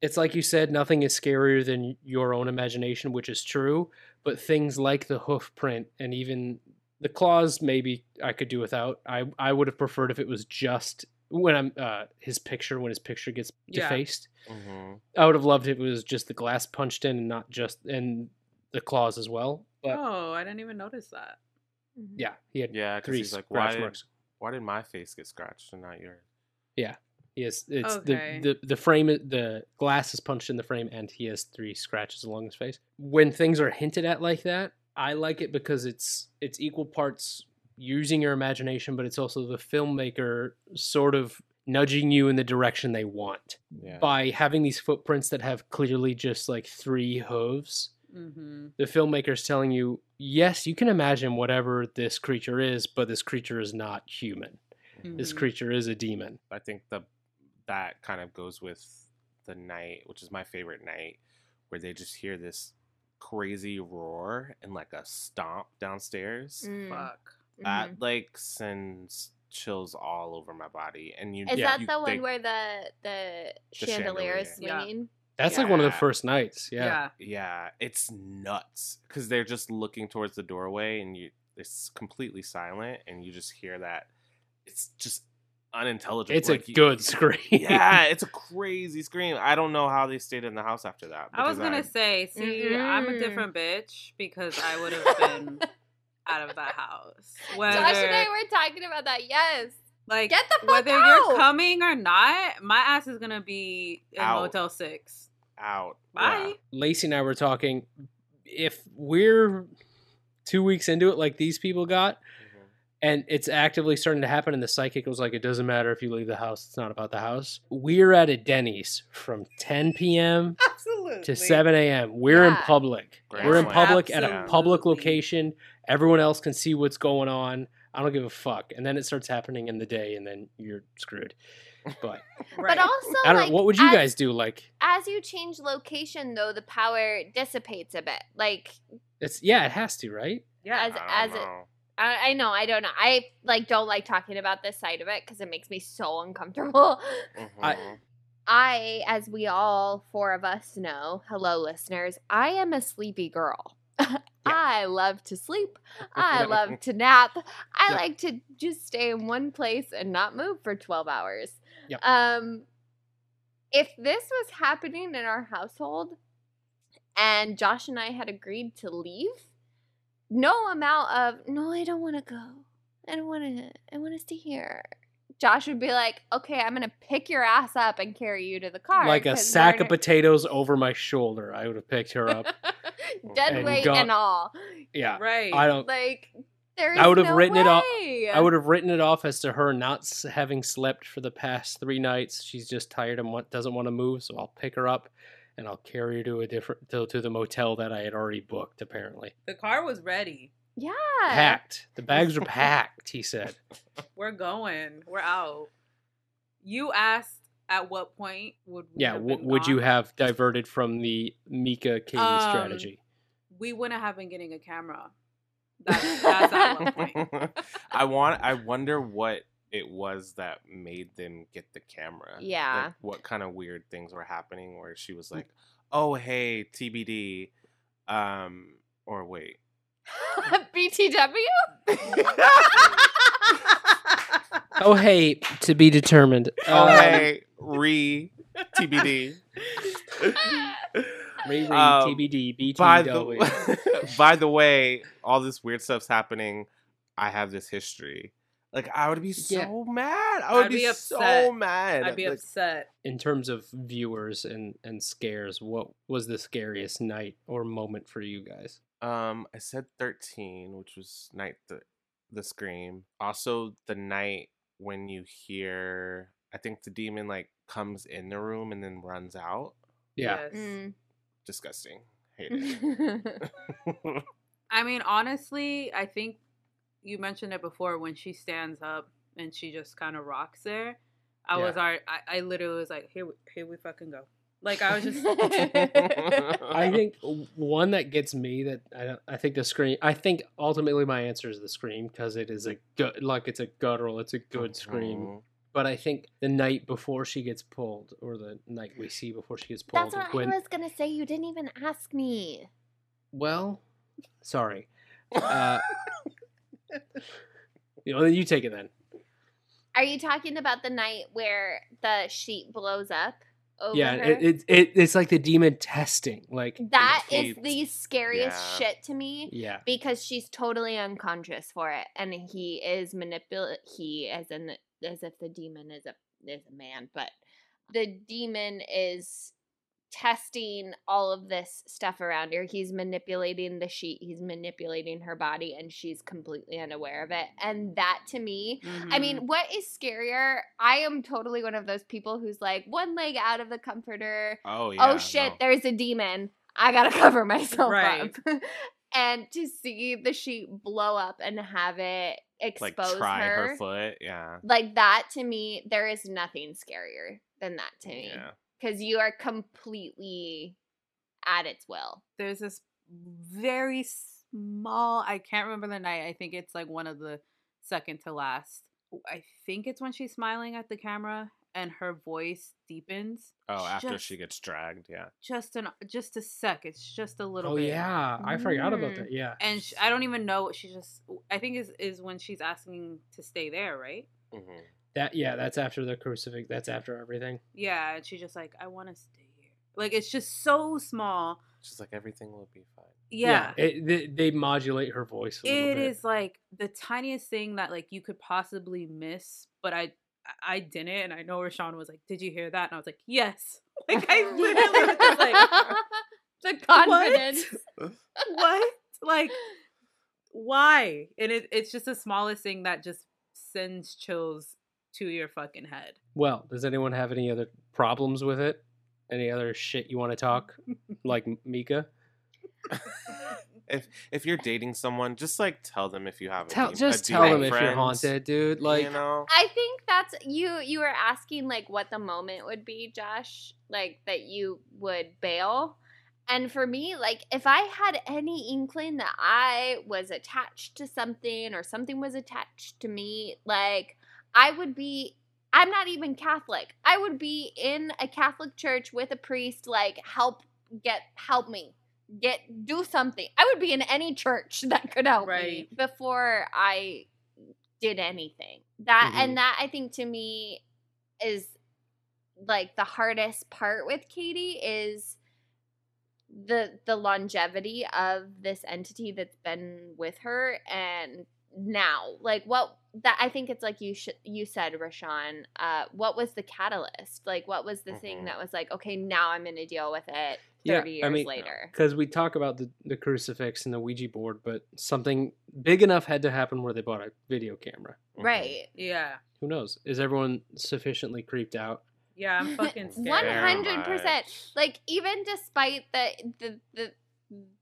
it's like you said. Nothing is scarier than your own imagination, which is true. But things like the hoof print and even the claws, maybe I could do without. I I would have preferred if it was just when I'm uh his picture when his picture gets Yeah. defaced. Mhm. I would have loved if it was just the glass punched in and not just and the claws as well. But oh, I didn't even notice that. yeah, he had Yeah, because three he's like, why did, marks. why did my face get scratched and not yours? He has it's Okay. the, the the frame the glass is punched in the frame and he has three scratches along his face. When things are hinted at like that, I like it because it's it's equal parts using your imagination, but it's also the filmmaker sort of nudging you in the direction they want Yeah. by having these footprints that have clearly just like three hooves. Mm-hmm. the filmmaker's telling you, yes, you can imagine whatever this creature is, but this creature is not human. This Mhm. creature is a demon. I think the that kind of goes with the night, which is my favorite night, where they just hear this crazy roar and like a stomp downstairs. Mm, Fuck. mhm. That like sends chills all over my body. And you Is Yeah. that you the one think- where the the, chandelier is chandelier. Yeah. swinging? That's like one of the first nights. Yeah. Yeah. yeah, it's nuts because they're just looking towards the doorway and you it's completely silent and you just hear that. It's just unintelligible. It's like a you- good scream. yeah, it's a crazy scream. I don't know how they stayed in the house after that. I was gonna say, see, I'm a Mhm. different bitch because I would have been out of that house. Whether, Josh and I were talking about that. Yes. like, Get the fuck whether out! you're coming or not, my ass is gonna be in Out. Motel Six. out. Bye. Lacey and I were talking. If we're two weeks into it, like these people got, Yeah. And it's actively starting to happen, and the psychic was like, "It doesn't matter if you leave the house; it's not about the house." We're at a Denny's from 10 p.m. Absolutely. to 7 a.m. We're in public. Grand We're in Slam. public at a public location. Everyone else can see what's going on. I don't give a fuck. And then it starts happening in the day, and then you're screwed. But Right. But also, I don't like, know. What would you as- guys do? Like, As you change location, though, the power dissipates a bit. Like it's yeah, it has to, right? yeah. as I as don't it. Know. I, I know. I don't know. I like don't like talking about this side of it because it makes me so uncomfortable. I- Mhm. I, as we all four of us know, hello listeners, I am a sleepy girl. I love to sleep. I love to nap. I Yeah. like to just stay in one place and not move for 12 hours. Yep. Um if this was happening in our household and Josh and I had agreed to leave, no amount of no, I don't want to go. I don't want to. I want to stay here. Josh would be like, "Okay, I'm gonna pick your ass up and carry you to the car." like a sack we're of potatoes over my shoulder. I would have picked her up. dead and weight gone- and all. Yeah, right. I don't. Like there is I would have no written it off- I would have written it off as to her not s- having slept for the past three nights. She's just tired and want, doesn't want to move, so I'll pick her up and I'll carry her to a different to, to the motel that I had already booked. Apparently, the car was ready. Yeah. packed. The bags are packed. He said. We're going. We're out. You asked at what point would we Yeah. have W- been would you have diverted from the Micah Katie Um, strategy? We wouldn't have been getting a camera. That's, that's at what point. I want. I wonder what it was that made them get the camera. Yeah. Like, what kind of weird things were happening where she was like, "Oh, hey, TBD," um, or wait, BTW? Oh hey, to be determined. Oh Um, hey, re TBD. Re- re- Um, TBD, By BTW. the by the way, all this weird stuff's happening. I have this history. Like I would be so Yeah. mad. I would I'd be, be so upset. mad. I'd be Like, upset. in terms of viewers and and scares, what was the scariest night or moment for you guys? Um, I said thirteen, which was night the the scream. Also, the night when you hear, I think the demon like comes in the room and then runs out. Yeah. Yes. Mm. Disgusting. Hate it. I mean, honestly, I think you mentioned it before when she stands up and she just kind of rocks there. I was Yeah. already, I, I literally was like, here, we- here we fucking go. Like I was just, I think one that gets me that I, I think the scream. I think ultimately my answer is the scream because it is a good, like it's a guttural, it's a good scream. Mhm. But I think the night before she gets pulled, or the night we see before she gets pulled, That's what when I was gonna say. You didn't even ask me. well, sorry, uh, you know, you take it then. Are you talking about the night where the sheet blows up over yeah, her? it, it, it it's like the demon testing, like that is the scariest yeah. shit to me yeah, because she's totally unconscious for it, and he is manipulate. He, as in as if the demon is a is a man, but the demon is testing all of this stuff around her. He's manipulating the sheet. He's manipulating her body, and she's completely unaware of it. And that to me I Mhm. mean, what is scarier? I am totally one of those people who's like one leg out of the comforter. Oh yeah. oh shit, no. there's a demon. I gotta cover myself Right. up. and to see the sheet blow up and have it like expose try her. her, foot. Yeah. like that to me, there is nothing scarier than that to me. Yeah. Because you are completely at its will. there's this very small, I can't remember the night. I think it's like one of the second to last. I think it's when she's smiling at the camera and her voice deepens. Oh, after Just- she gets dragged. Yeah. just an just a sec. It's just a little oh bit. yeah, I forgot about Mm. that. Yeah, and sh- I don't even know what she just. I think is is when she's asking to stay there, right? hmm that yeah, that's after the crucifix. That's after everything. Yeah, and she's just like, I want to stay here. Like it's just so small. She's like, everything will be fine. Yeah, it, they, they modulate her voice. A little bit. is like the tiniest thing that like you could possibly miss, but I I didn't, and I know Rashawn was like, "Did you hear that?" And I was like, "Yes." Like I literally was just like, the confidence. "What? Like why?" And it, it's just the smallest thing that just sends chills to your fucking head. Well, does anyone have any other problems with it? Any other shit you want to talk, like Micah? if if you're dating someone, just like tell them if you have a Tell, dem- a just tell demon them if you're haunted, dude. Like, you know. I think that's you. You were asking like what the moment would be, Josh, like that you would bail. And for me, like if I had any inkling that I was attached to something or something was attached to me, like I would be. I'm not even Catholic. I would be in a Catholic church with a priest, like help get help me get do something. I would be in any church that could help me before I did anything. That Mhm. and that I think to me is like the hardest part with Katie is the the longevity of this entity that's been with her and now like what that I think it's like you should you said Rashawn uh what was the catalyst like what was the thing Mhm. that was like okay now I'm going to deal with it 30 Yeah, years I mean, later because we talk about the, the crucifix and the Ouija board, but something big enough had to happen where they bought a video camera. Mhm. right Yeah, Who knows? Is everyone sufficiently creeped out? yeah, I'm fucking scared. Hundred percent. Like even despite the the the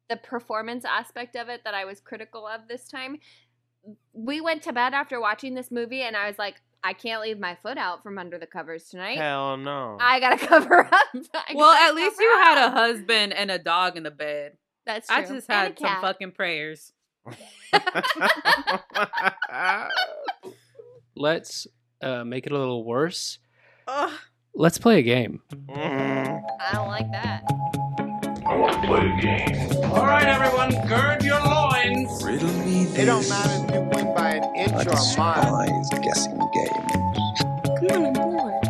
the performance aspect of it that I was critical of this time, we went to bed after watching this movie, and I was like, I can't leave my foot out from under the covers tonight. Hell no. I gotta cover up. Well, gotta at least cover you had a husband and a dog in the bed. That's true. I just And had some fucking prayers. Let's uh, make it a little worse. Ugh. Let's play a game. I don't like that. I want to play a game. All right, everyone, gird your loins. Wins. Riddle me this. It don't matter if you win by an inch I or a mile. despise guessing game. Come on, I'm bored.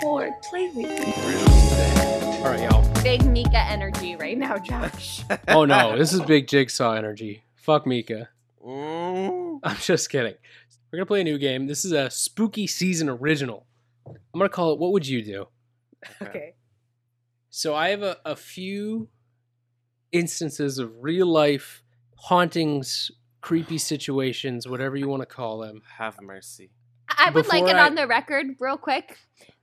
Bored. Play with me. Riddle me that. All right, y'all. Big Micah energy right now, Josh. Oh no, this is big jigsaw energy. Fuck Micah. Mm. I'm just kidding. We're gonna play a new game. This is a spooky season original. I'm gonna call it "What Would You Do." Okay. So I have a, a few instances of real life hauntings, creepy situations, whatever you want to call them. Have mercy. I would like it I- on the record, real quick.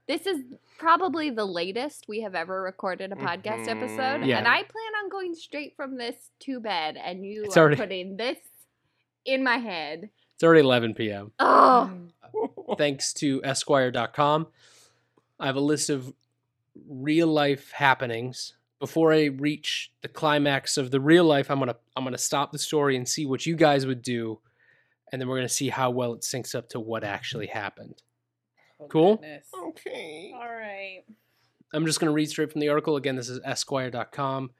This is probably the latest we have ever recorded a podcast mm-hmm. episode, Yeah. and I plan on going straight from this to bed. And you It's are already- putting this in my head. It's already 11 p.m. Oh, Thanks to Esquire.com. I have a list of real life happenings. Before I reach the climax of the real life, I'm gonna I'm gonna stop the story and see what you guys would do, and then we're gonna see how well it syncs up to what actually happened. Oh, Cool. goodness. Okay. All right. I'm just going to read straight from the article. Again, this is Esquire.com.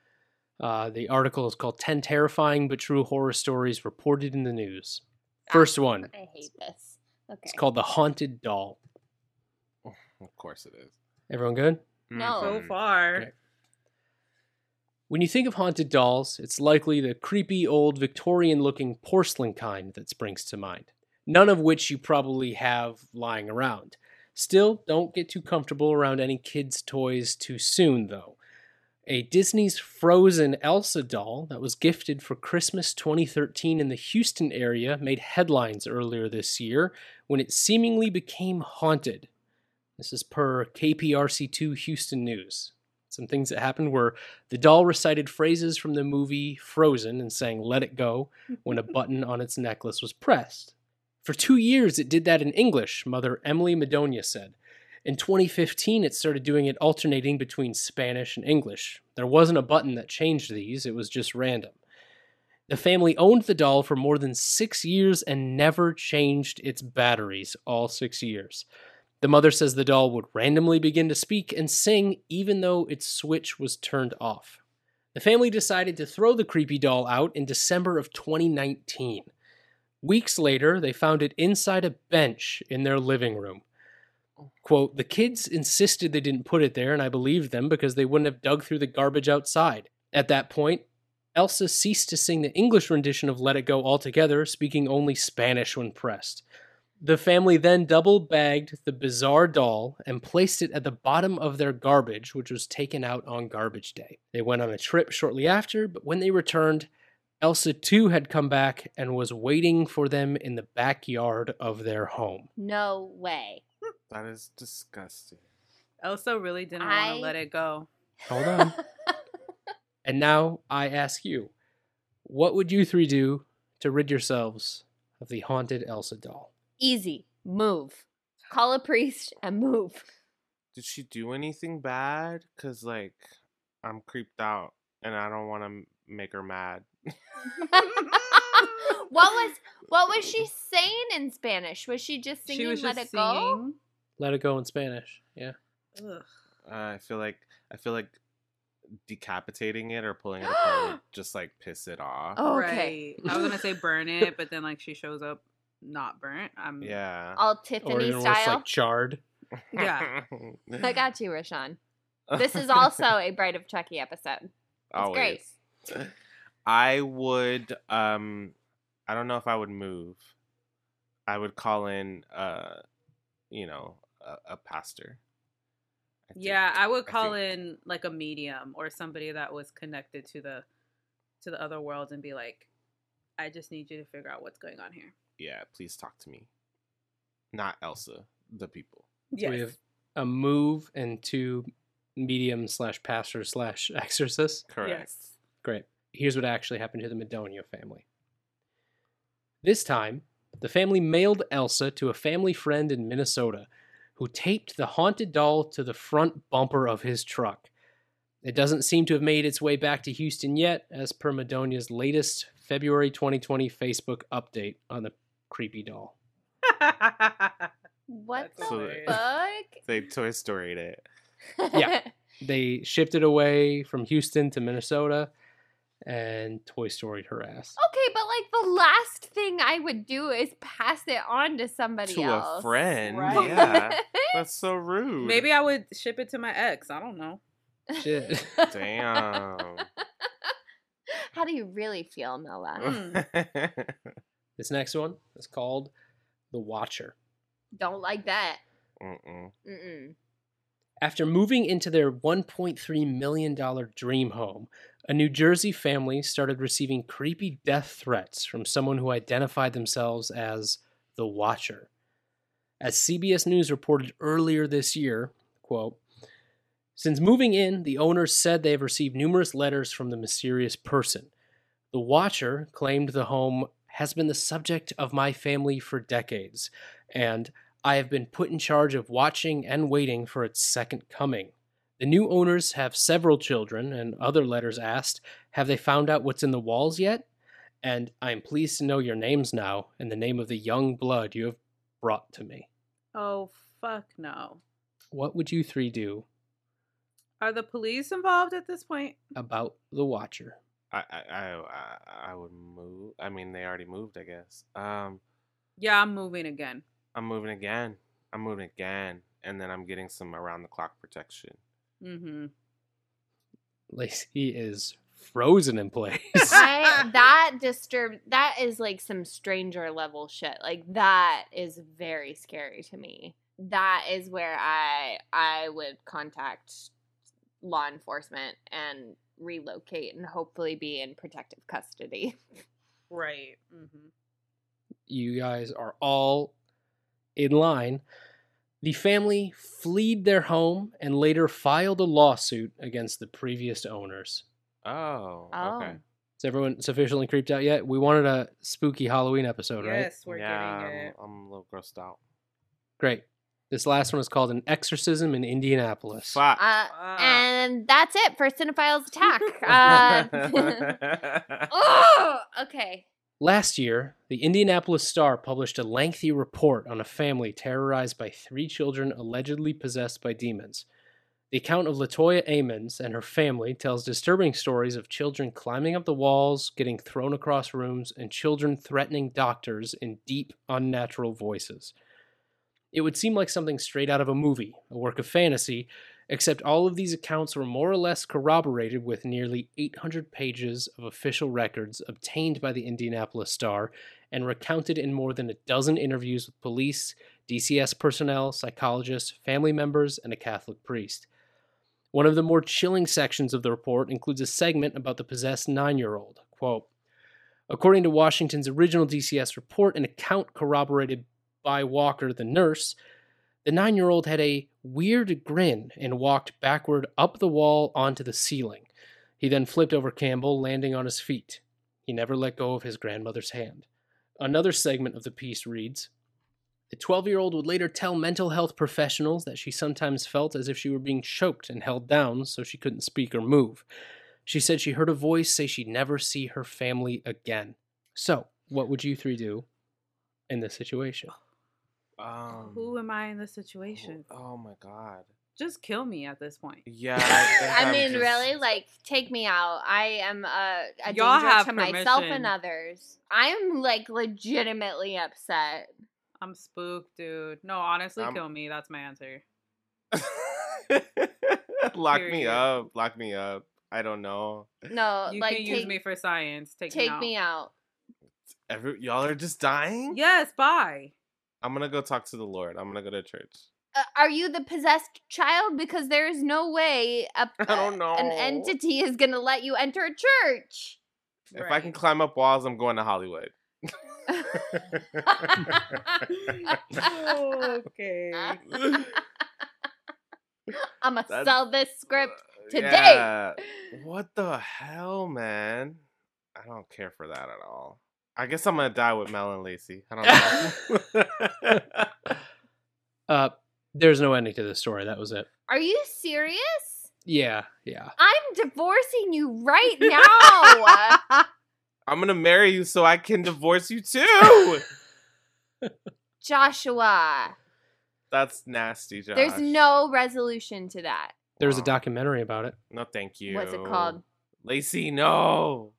Uh, the article is called 10 Terrifying but True Horror Stories Reported in the News. First one. I hate this. Okay. It's called The Haunted Doll. Of course it is. Everyone good? No. So Mhm. far. Okay. When you think of haunted dolls, it's likely the creepy old Victorian looking porcelain kind that springs to mind, none of which you probably have lying around. Still, don't get too comfortable around any kids' toys too soon, though. A Disney's Frozen Elsa doll that was gifted for Christmas 2013 in the Houston area made headlines earlier this year when it seemingly became haunted. This is per KPRC2 Houston News. Some things that happened were the doll recited phrases from the movie Frozen and sang Let It Go when a button on its necklace was pressed. For two years, it did that in English, Mother Emily Madonia said. In 2015, it started doing it alternating between Spanish and English. There wasn't a button that changed these, it was just random. The family owned the doll for more than six years and never changed its batteries all six years. The mother says the doll would randomly begin to speak and sing even though its switch was turned off. The family decided to throw the creepy doll out in December of 2019. Weeks later, they found it inside a bench in their living room. Quote, the kids insisted they didn't put it there, and I believed them because they wouldn't have dug through the garbage outside. At that point, Elsa ceased to sing the English rendition of Let It Go altogether, speaking only Spanish when pressed. The family then double bagged the bizarre doll and placed it at the bottom of their garbage, which was taken out on garbage day. They went on a trip shortly after, but when they returned, Elsa too had come back and was waiting for them in the backyard of their home. No way. That is disgusting. Elsa really didn't want to let it go. Hold on. and now I ask you, what would you three do to rid yourselves of the haunted Elsa doll? Easy. Move. Call a priest and move. Did she do anything bad? Cause like I'm creeped out and I don't want to make her mad. what was what was she saying in Spanish? Was she just singing she was "Let just It Go"? singing. Let it go in Spanish. Yeah. Ugh. Uh, I feel like I feel like decapitating it or pulling it apart would just like piss it off. Oh, okay. Right. I was gonna say burn it, but then like she shows up not burnt. I'm Yeah. All Tiffany even worse, style. like charred. Yeah. I got you, Rashawn. This is also a Bride of Chucky episode. It's great. Always. I would um I don't know if I would move. I would call in uh you know, a, a pastor. I Yeah, think- I would call think- in like a medium or somebody that was connected to the to the other world and be like, I just need you to figure out what's going on here. Yeah, please talk to me. Not Elsa, the people. So we have a move and two medium slash pastor slash exorcist. Correct. Great. Here's what actually happened to the Madonia family. This time, the family mailed Elsa to a family friend in Minnesota who taped the haunted doll to the front bumper of his truck. It doesn't seem to have made its way back to Houston yet, as per Madonia's latest February 2020 Facebook update on the creepy doll. What That's the hilarious. fuck? They Toy Storied it. Yeah. They shipped it away from Houston to Minnesota, and Toy Story her ass. Okay, but like the last thing I would do is pass it on to somebody to else. a friend. Right. Yeah. That's so rude. Maybe I would ship it to my ex. I don't know. Shit. Damn. How do you really feel, Noah? Hmm. This next one is called The Watcher. Don't like that. Mm-mm. Mm-mm. After moving into their $1.3 million dream home, a New Jersey family started receiving creepy death threats from someone who identified themselves as the Watcher. As CBS News reported earlier this year, quote, since moving in, the owners said they have received numerous letters from the mysterious person. The Watcher claimed the home has been the subject of my family for decades, and I have been put in charge of watching and waiting for its second coming. The new owners have several children, and other letters asked, Have they found out what's in the walls yet? And I am pleased to know your names now and the name of the young blood you have brought to me. Oh fuck no. What would you three do Are the police involved at this point? about the Watcher? I, I I I I would move. I mean, they already moved, I guess. Um, Yeah, I'm moving again. I'm moving again. I'm moving again, and then I'm getting some around the clock protection. Mm-hmm. Lacey is frozen in place. I, that disturbed. That is like some stranger level shit. Like that is very scary to me. That is where I I would contact law enforcement and relocate and hopefully be in protective custody. Right. Mm-hmm. you guys are all in line. The family fled their home and later filed a lawsuit against the previous owners. Oh, Oh. okay. Is everyone sufficiently creeped out yet? We wanted a spooky Halloween episode, right? Yes, we're yeah, getting I'm, it. I'm a little grossed out. Great. This last one is called An Exorcism in Indianapolis. Fuck. Uh, Ah. And that's it for Cinephiles Attack. Uh, oh, okay. Last year, the Indianapolis Star published a lengthy report on a family terrorized by three children allegedly possessed by demons. The account of Latoya Ammons and her family tells disturbing stories of children climbing up the walls, getting thrown across rooms, and children threatening doctors in deep, unnatural voices. It would seem like something straight out of a movie, a work of fantasy, except all of these accounts were more or less corroborated with nearly 800 pages of official records obtained by the Indianapolis Star and recounted in more than a dozen interviews with police, DCS personnel, psychologists, family members, and a Catholic priest. One of the more chilling sections of the report includes a segment about the possessed nine year old. Quote According to Washington's original DCS report, an account corroborated by Walker, the nurse, the nine year old had a weird grin and walked backward up the wall onto the ceiling. He then flipped over Campbell, landing on his feet. He never let go of his grandmother's hand. Another segment of the piece reads The 12 year old would later tell mental health professionals that she sometimes felt as if she were being choked and held down so she couldn't speak or move. She said she heard a voice say she'd never see her family again. So, what would you three do in this situation? Um, Who am I in this situation? Oh my god. Just kill me at this point. Yeah. I, I mean, just- really, like, take me out. I am a, a danger have to myself and others. I'm like legitimately upset. I'm spooked, dude. No, honestly, I'm- kill me. That's my answer. lock me up. Lock me up. I don't know. No, You like can take use me for science. Take, take me out. me out. Every y'all are just dying. Yes, bye. I'm gonna go talk to the Lord. I'm gonna go to church. Uh, are you the possessed child? Because there is no way a, I don't a- an entity is gonna let you enter a church. If I can climb up walls, I'm going to Hollywood. okay. I'm gonna That's- sell this script today. Yeah. What the hell, man? I don't care for that at all. I guess I'm gonna die with Mel and Lacey. I don't know. Uh, there's no ending to this story. That was it. Are you serious? Yeah, yeah. I'm divorcing you right now. I'm gonna marry you so I can divorce you too. Joshua. That's nasty, Josh. There's no resolution to that. There's was a documentary about it. No, thank you. What's it called? Lacey, no.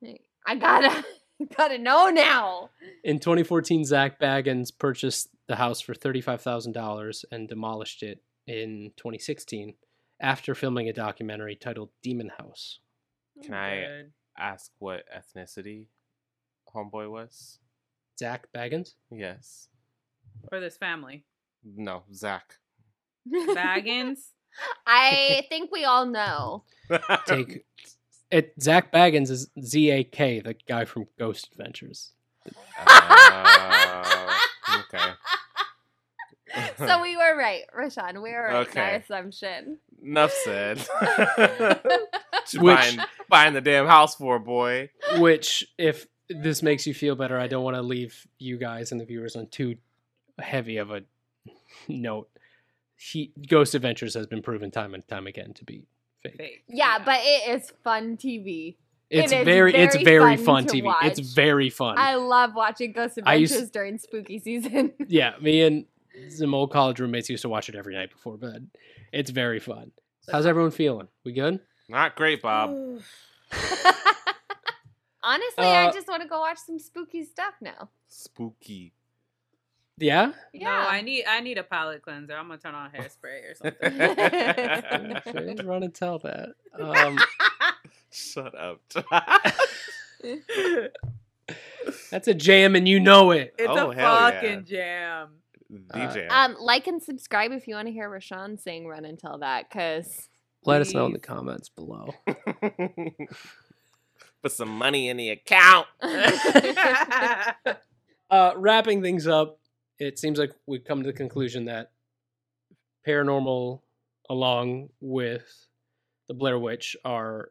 I gotta gotta know now. In 2014, Zak Bagans purchased the house for $35,000 and demolished it in 2016 after filming a documentary titled Demon House. Can oh, I ask what ethnicity homeboy was? Zak Bagans? Yes. For this family. No, Zak. Bagans. I think we all know. Take it. Zak Bagans is Z A K, the guy from Ghost Adventures. Oh, okay. so we were right, Rashawn. We were right in our assumption. Enough said. Which- buying, buying the damn house for, boy. Which, if this makes you feel better, I don't want to leave you guys and the viewers on too heavy of a note. He Ghost Adventures has been proven time and time again to be fake. Fake. Yeah, but it is fun TV. It's It is very, it's very very fun fun, to TV. It's very fun. I love watching Ghost I used- Adventures during spooky season. yeah, me and some old college roommates used to watch it every night before bed. It's very fun. How's everyone feeling? We good? Not great, Bob. Honestly, I Uh, just want to go watch some spooky stuff now. Spooky. Yeah. Yeah. No, I need I need a palate cleanser. I'm gonna turn on hairspray or something. Okay, Run and tell that. Um, Shut up. that's a jam, and you know it. It's Oh, a hell yeah. fucking jam. DJ. Um, like and subscribe if you want to hear Rashawn sing "Run and Tell That" because Let us know in the comments below. Put some money in the account. Uh, wrapping things up, it seems like we've come to the conclusion that paranormal, along with the Blair Witch, are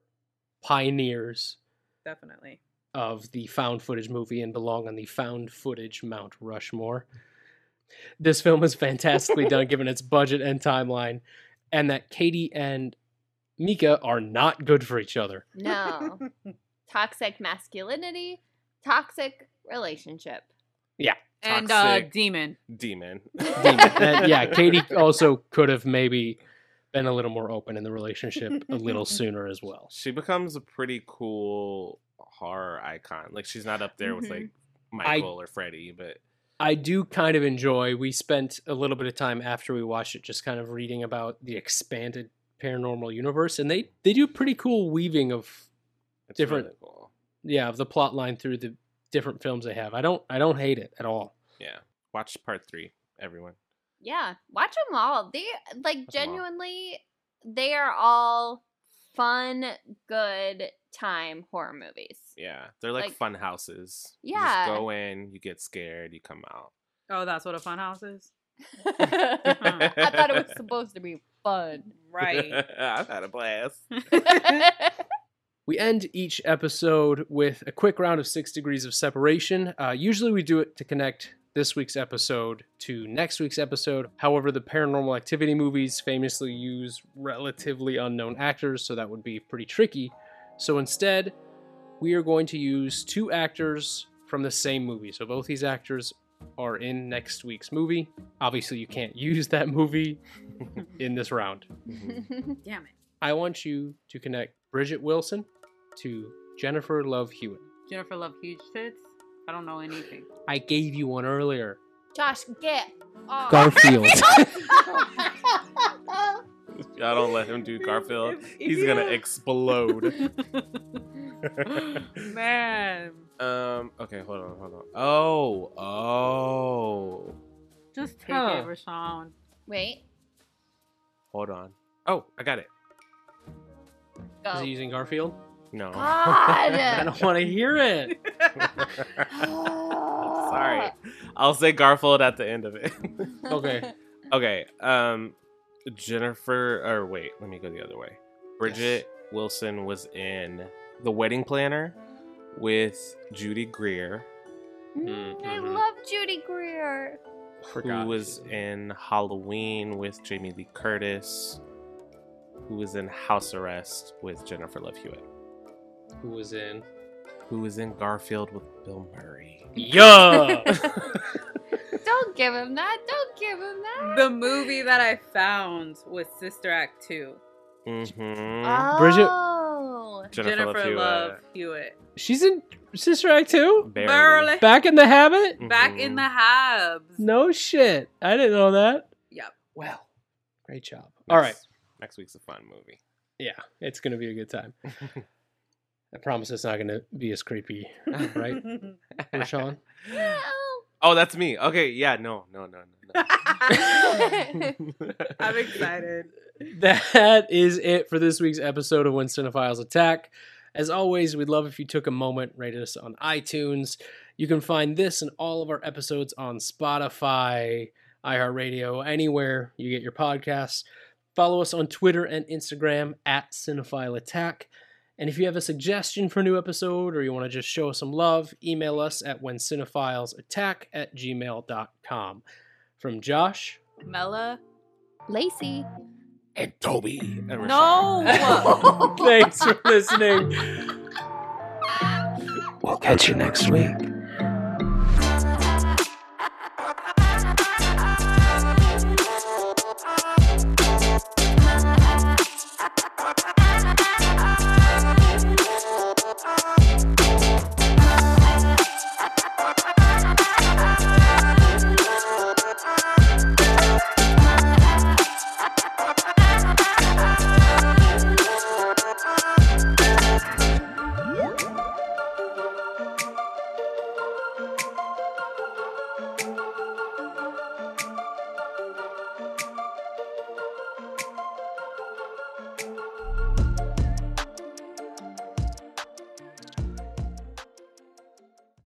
pioneers Definitely. of the found footage movie and belong on the found footage Mount Rushmore. This film is fantastically done given its budget and timeline, and that Katie and Micah are not good for each other. no toxic masculinity, toxic relationship. And uh demon. Demon. Demon. And yeah, Katie also could have maybe been a little more open in the relationship a little sooner as well. She becomes a pretty cool horror icon. Like she's not up there with Mhm. like Michael or Freddy, but I do kind of enjoy. We spent a little bit of time after we watched it just kind of reading about the expanded paranormal universe, and they they do a pretty cool weaving of it's Different- really cool. yeah of the plot line through the different films they have. I don't I don't hate it at all. Yeah. Watch part three, everyone. Yeah, watch them all. They like 'em all. genuinely, they are all fun, good time horror movies. Yeah. They're like, Like- fun houses. You Yeah. just go in, you get scared, you come out. Oh, that's what a fun house is? I thought it was supposed to be fun. Right. I've had a blast. We end each episode with a quick round of six degrees of separation. Uh, usually we do it to connect this week's episode to next week's episode. However, the paranormal activity movies famously use relatively unknown actors, so that would be pretty tricky. So instead, we are going to use two actors from the same movie. So both these actors are in next week's movie. Obviously, you can't use that movie in this round. Mm-hmm. Damn it. I want you to connect Bridgette Wilson to Jennifer Love Hewitt. Jennifer Love Huge Tits? I don't know anything. I gave you one earlier. Josh, get off. Garfield. Y'all don't let him do Garfield. He's gonna explode. Man. um. Okay. Hold on. Hold on. Oh. Oh. Just take Huh. it, Rashawn. Wait, Hold on. Oh, I got it. go. Is he using Garfield? No. I don't want to hear it. Sorry. I'll say Garfield at the end of it. Okay. okay. Um, Jennifer. Or wait, let me go the other way. Bridgette Wilson was in The Wedding Planner with Judy Greer, Mm, I Mhm. love Judy Greer. Forgot. who was in Halloween with Jamie Lee Curtis, who was in House Arrest with Jennifer Love Hewitt, Who was in? who was in Garfield with Bill Murray. Yeah. Don't give him that. Don't give him that. The movie that I found was Sister Act 2. Mm-hmm. Bridget- Oh. Jennifer, Love Hewitt. She's in Sister Act 2? Barely. Barely. Back in the habit. Back in the Habs. No shit. I didn't know that. Yep. Well, great job. All right. Next- Next week's a fun movie. Yeah, it's gonna be a good time. I promise it's not gonna be as creepy, right, Rashawn? Oh, that's me. Okay, yeah, no, no, no, no. no. I'm excited. that is it for this week's episode of When Cinephiles Attack. As always, we'd love if you took a moment, rate us on iTunes. You can find this and all of our episodes on Spotify, iHeartRadio, anywhere you get your podcasts. Follow us on Twitter and Instagram at Cinephile Attack. And if you have a suggestion for a new episode or you want to just show us some love, email us at whencinephilesattack at gmail.com. From Josh, Mella. Lacey. and Toby. And No. Thanks for listening. We'll catch you next week.